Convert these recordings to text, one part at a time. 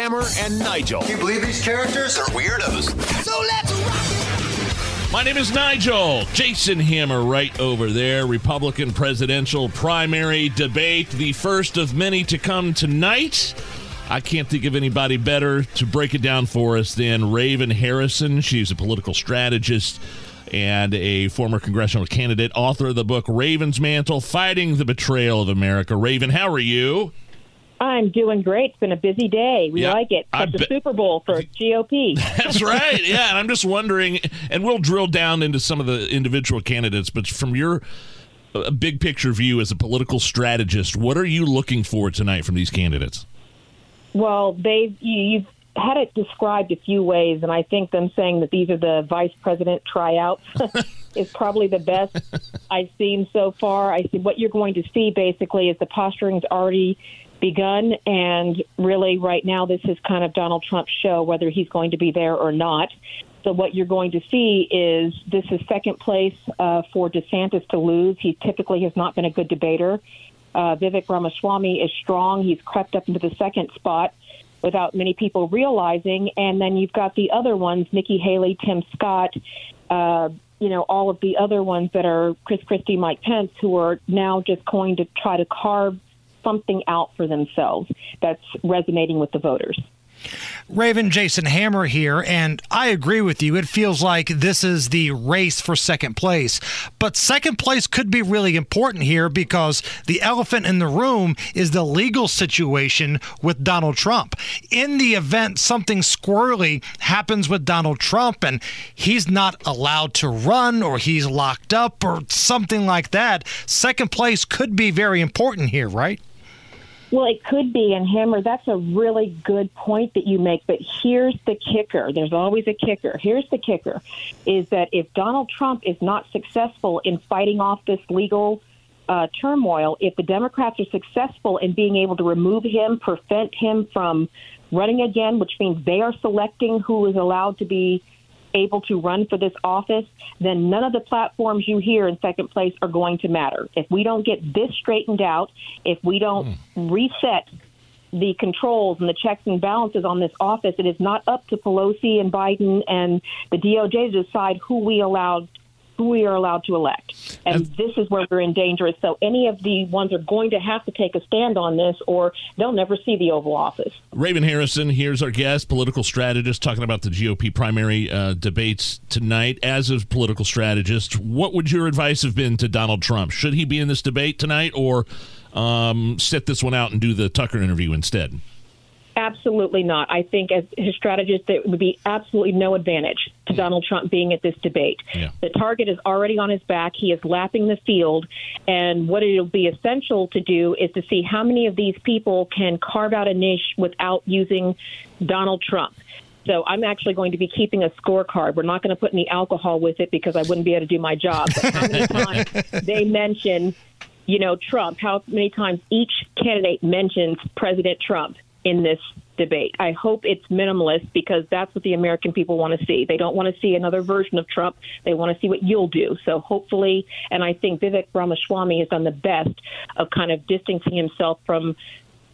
Hammer and Nigel. Can you believe these characters are weirdos? So let's rock My name is Nigel. Jason Hammer right over there. Republican presidential primary debate, the first of many to come tonight. I can't think of anybody better to break it down for us than Raven Harrison. She's a political strategist and a former congressional candidate, author of the book Raven's Mantle Fighting the Betrayal of America. Raven, how are you? I'm doing great. It's been a busy day. We Yeah, like it. It's the Super Bowl for GOP. That's right. Yeah, and I'm just wondering, and we'll drill down into some of the individual candidates, but from your uh, big picture view as a political strategist, what are you looking for tonight from these candidates? Well, they've you, you've had it described a few ways, and I think them saying that these are the vice president tryouts is probably the best I've seen so far. I see what you're going to see basically is the posturing's already begun, and really right now this is kind of Donald Trump's show, whether he's going to be there or not. So what you're going to see is this is second place uh, for DeSantis to lose. He typically has not been a good debater. Uh, Vivek Ramaswamy is strong. He's crept up into the second spot without many people realizing. And then you've got the other ones, Nikki Haley, Tim Scott, uh, you know, all of the other ones that are Chris Christie, Mike Pence, who are now just going to try to carve something out for themselves that's resonating with the voters. Raven Jason Hammer here, and I agree with you. It feels like this is the race for second place. But second place could be really important here because the elephant in the room is the legal situation with Donald Trump. In the event something squirrely happens with Donald Trump and he's not allowed to run or he's locked up or something like that, second place could be very important here, right? Well, it could be, and Hammer, that's a really good point that you make. But here's the kicker there's always a kicker. Here's the kicker is that if Donald Trump is not successful in fighting off this legal uh, turmoil, if the Democrats are successful in being able to remove him, prevent him from running again, which means they are selecting who is allowed to be able to run for this office, then none of the platforms you hear in second place are going to matter. If we don't get this straightened out, if we don't hmm. reset the controls and the checks and balances on this office, it is not up to Pelosi and Biden and the DOJ to decide who we allowed who we are allowed to elect. And this is where we're in danger. So any of the ones are going to have to take a stand on this or they'll never see the Oval Office. Raven Harrison, here's our guest, political strategist, talking about the GOP primary uh, debates tonight. As a political strategist, what would your advice have been to Donald Trump? Should he be in this debate tonight or um, sit this one out and do the Tucker interview instead? Absolutely not. I think, as his strategist, there would be absolutely no advantage to Donald Trump being at this debate. Yeah. The target is already on his back. He is lapping the field. And what it'll be essential to do is to see how many of these people can carve out a niche without using Donald Trump. So I'm actually going to be keeping a scorecard. We're not going to put any alcohol with it because I wouldn't be able to do my job. But how many times they mention, you know, Trump? How many times each candidate mentions President Trump in this debate? I hope it's minimalist because that's what the American people want to see. They don't want to see another version of Trump. They want to see what you'll do. So hopefully, and I think Vivek Ramaswamy has done the best of kind of distancing himself from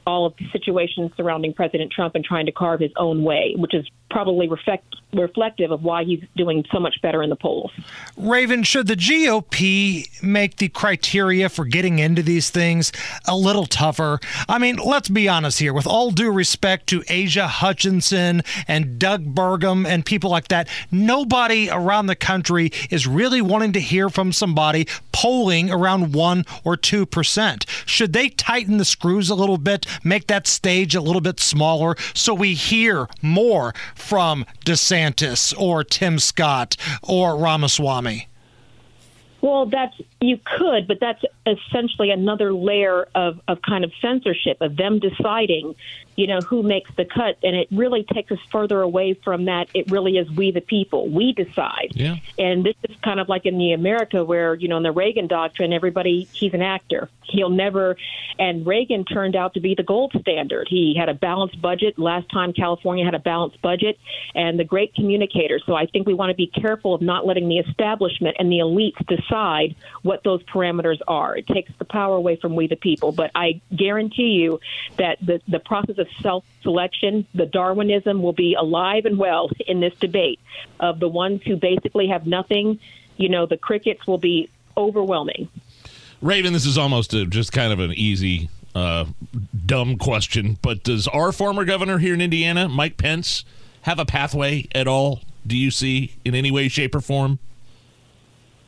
all of the situations surrounding President Trump and trying to carve his own way, which is probably reflect, reflective of why he's doing so much better in the polls. Raven, should the GOP make the criteria for getting into these things a little tougher? I mean, let's be honest here. With all due respect to Asa Hutchinson and Doug Burgum and people like that, nobody around the country is really wanting to hear from somebody polling around 1 or 2%. Should they tighten the screws a little bit, make that stage a little bit smaller so we hear more from DeSantis or Tim Scott or Ramaswamy? Well, that's You could, but that's essentially another layer of, of kind of censorship, of them deciding, you know, who makes the cut. And it really takes us further away from that. It really is we the people. We decide. Yeah. And this is kind of like in the America where, you know, in the Reagan doctrine, everybody, he's an actor. He'll never, and Reagan turned out to be the gold standard. He had a balanced budget. Last time California had a balanced budget and the great communicator. So I think we want to be careful of not letting the establishment and the elites decide what those parameters are. It takes the power away from we the people. But I guarantee you that the, the process of self selection, the Darwinism, will be alive and well in this debate of the ones who basically have nothing. You know, the crickets will be overwhelming. Raven, this is almost a, just kind of an easy, uh, dumb question, but does our former governor here in Indiana, Mike Pence, have a pathway at all? Do you see in any way, shape, or form?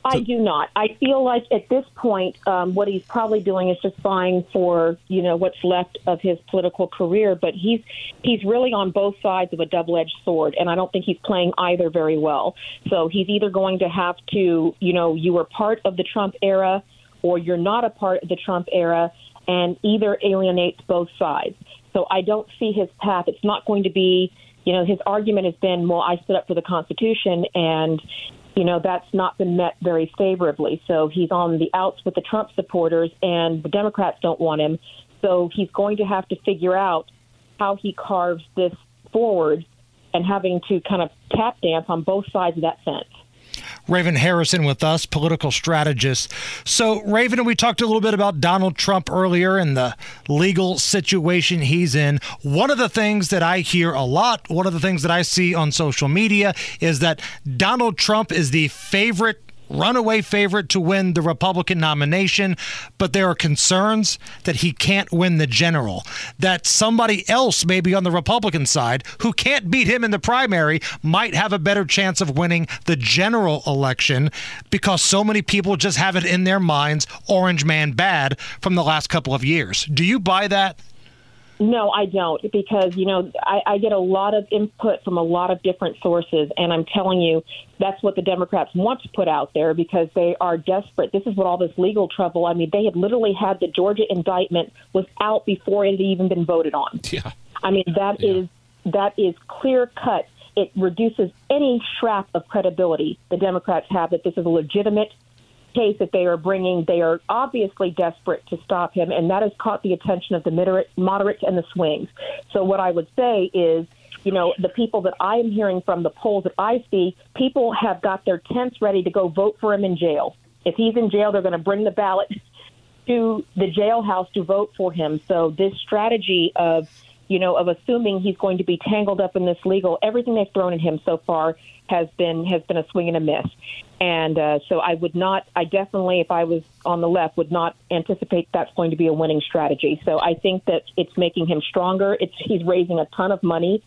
I do not. I feel like at this point, um, what he's probably doing is just vying for you know what's left of his political career. But he's he's really on both sides of a double-edged sword, and I don't think he's playing either very well. So he's either going to have to, you know, you were part of the Trump era, or you're not a part of the Trump era, and either alienates both sides. So I don't see his path. It's not going to be you know, his argument has been, well, I stood up for the Constitution, and you know that's not been met very favorably. So he's on the outs with the Trump supporters, and the Democrats don't want him. So he's going to have to figure out how he carves this forward, and having to kind of tap dance on both sides of that fence. Raven Harrison with us, political strategist. So, Raven, and we talked a little bit about Donald Trump earlier and the legal situation he's in. One of the things that I hear a lot, one of the things that I see on social media is that Donald Trump is the favorite runaway favorite to win the Republican nomination, but there are concerns that he can't win the general. That somebody else, maybe on the Republican side, who can't beat him in the primary, might have a better chance of winning the general election because so many people just have it in their minds Orange Man bad from the last couple of years. Do you buy that? No, I don't, because you know I, I get a lot of input from a lot of different sources, and I'm telling you that's what the Democrats want to put out there because they are desperate. This is what all this legal trouble. I mean, they had literally had the Georgia indictment was out before it had even been voted on. Yeah, I mean that Yeah. is that is clear cut. It reduces any scrap of credibility the Democrats have that this is a legitimate case that they are bringing. They are obviously desperate to stop him, and that has caught the attention of the moderate, moderates and the swings. So, what I would say is, you know, the people that I am hearing from, the polls that I see, people have got their tents ready to go vote for him in jail. If he's in jail, they're going to bring the ballot to the jailhouse to vote for him. So, this strategy of you know, of assuming he's going to be tangled up in this legal. Everything they've thrown at him so far has been has been a swing and a miss. And uh, so I would not, I definitely, if I was on the left, would not anticipate that's going to be a winning strategy. So I think that it's making him stronger. It's he's raising a ton of money,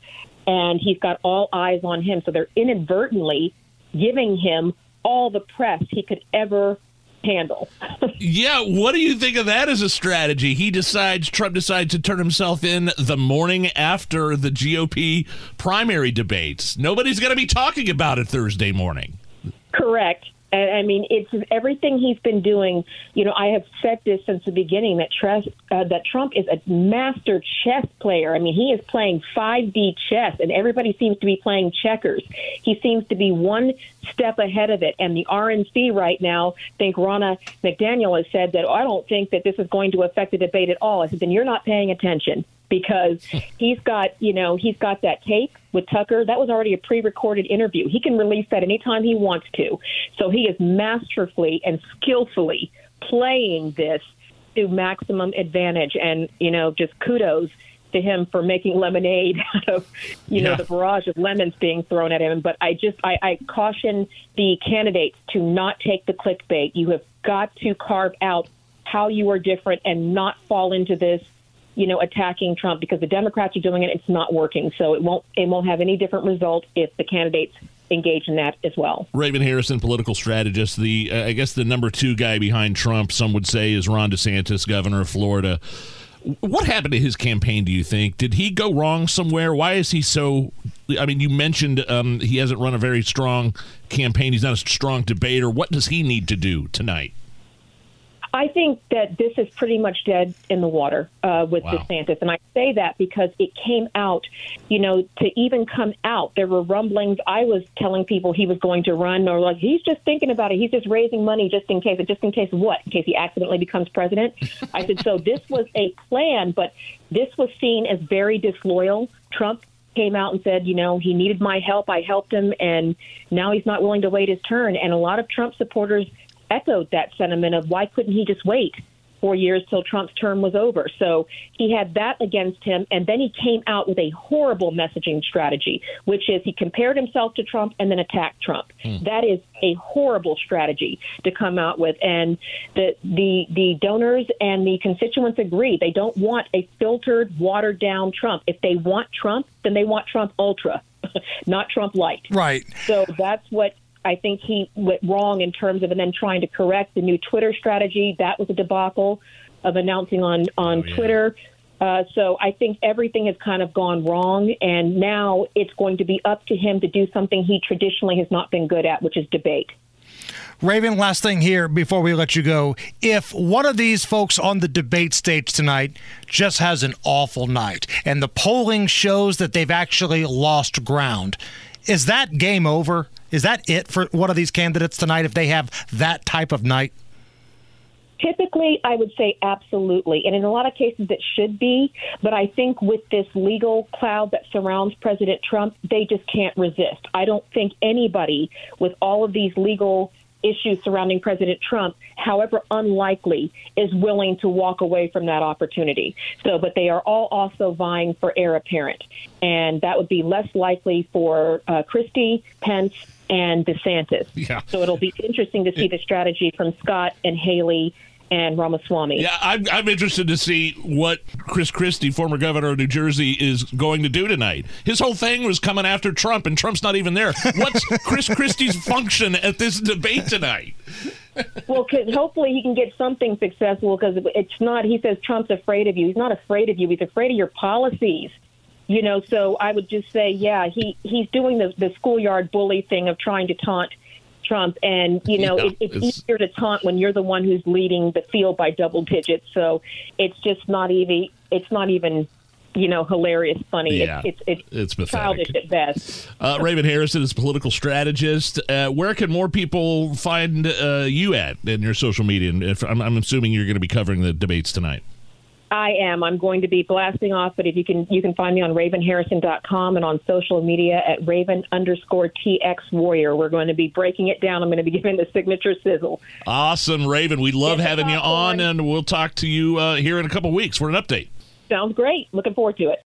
and he's got all eyes on him. So they're inadvertently giving him all the press he could ever handle. Yeah, what do you think of that as a strategy? He decides, Trump decides to turn himself in the morning after the GOP primary debates. Nobody's going to be talking about it Thursday morning. Correct. And I mean, it's everything he's been doing. You know, I have said this since the beginning that Trump, uh, that Trump is a master chess player. I mean, he is playing 5D chess, and everybody seems to be playing checkers. He seems to be one step ahead of it. And the RNC right now, think Ronna McDaniel has said that oh, I don't think that this is going to affect the debate at all. I said, then you're not paying attention because he's got, you know, he's got that tape with Tucker. That was already a pre-recorded interview. He can release that anytime he wants to. So he is masterfully and skillfully playing this to maximum advantage. And, you know, just kudos to him for making lemonade out of, you know, Yeah. the barrage of lemons being thrown at him. But I just, I, I caution the candidates to not take the clickbait. You have got to carve out how you are different and not fall into this you know, attacking Trump because the Democrats are doing it. It's not working, so it won't it won't have any different result if the candidates engage in that as well. Raven Harrison, political strategist. The uh, I guess the number two guy behind Trump, some would say, is Ron DeSantis, governor of Florida. What happened to his campaign? Do you think? Did he go wrong somewhere? Why is he so? I mean, you mentioned um, he hasn't run a very strong campaign. He's not a strong debater. What does he need to do tonight? I think that this is pretty much dead in the water uh, with Wow. DeSantis, and I say that because it came out. You know, to even come out, there were rumblings. I was telling people he was going to run, or like he's just thinking about it. He's just raising money just in case. Just in case what? In case he accidentally becomes president. I said so. This was a plan, but this was seen as very disloyal. Trump came out and said, you know, he needed my help. I helped him, and now he's not willing to wait his turn. And a lot of Trump supporters echoed that sentiment of why couldn't he just wait four years till Trump's term was over? So he had that against him, and then he came out with a horrible messaging strategy, which is he compared himself to Trump and then attacked Trump. Hmm. That is a horrible strategy to come out with, and the the the donors and the constituents agree they don't want a filtered, watered down Trump. If they want Trump, then they want Trump ultra, not Trump light. Right. So that's what I think he went wrong in terms of, and then trying to correct the new Twitter strategy. That was a debacle of announcing on on Twitter. Uh, so I think everything has kind of gone wrong, and now it's going to be up to him to do something he traditionally has not been good at, which is debate. Raven, last thing here before we let you go. If one of these folks on the debate stage tonight just has an awful night and the polling shows that they've actually lost ground, is that game over? Is that it for one of these candidates tonight if they have that type of night? Typically, I would say absolutely. And in a lot of cases, it should be. But I think with this legal cloud that surrounds President Trump, they just can't resist. I don't think anybody with all of these legal issues surrounding President Trump, however unlikely, is willing to walk away from that opportunity. So, but they are all also vying for heir apparent. And that would be less likely for uh, Christie, Pence, and DeSantis. Yeah. So it'll be interesting to see the strategy from Scott and Haley and Ramaswamy. Yeah, I'm, I'm interested to see what Chris Christie, former governor of New Jersey, is going to do tonight. His whole thing was coming after Trump, and Trump's not even there. What's Chris Christie's function at this debate tonight? Well, hopefully he can get something successful because it's not. He says Trump's afraid of you. He's not afraid of you. He's afraid of your policies. You know, so I would just say, yeah, he he's doing the the schoolyard bully thing of trying to taunt Trump, and you know, Yeah, it, it's, it's- easier to taunt when you're the one who's leading the field by double digits. So it's just not even. It's not even. You know, hilarious, funny. Yeah, it's it's, it's pathetic. childish at best. Uh, Raven Harrison is a political strategist. Uh, where can more people find uh, you at in your social media? And if, I'm, I'm assuming you're going to be covering the debates tonight. I am. I'm going to be blasting off, but if you can, you can find me on ravenharrison.com and on social media at raven underscore tx warrior. We're going to be breaking it down. I'm going to be giving the signature sizzle. Awesome, Raven. We love the having you on, and we'll talk to you uh, here in a couple weeks for an update. Sounds great. Looking forward to it.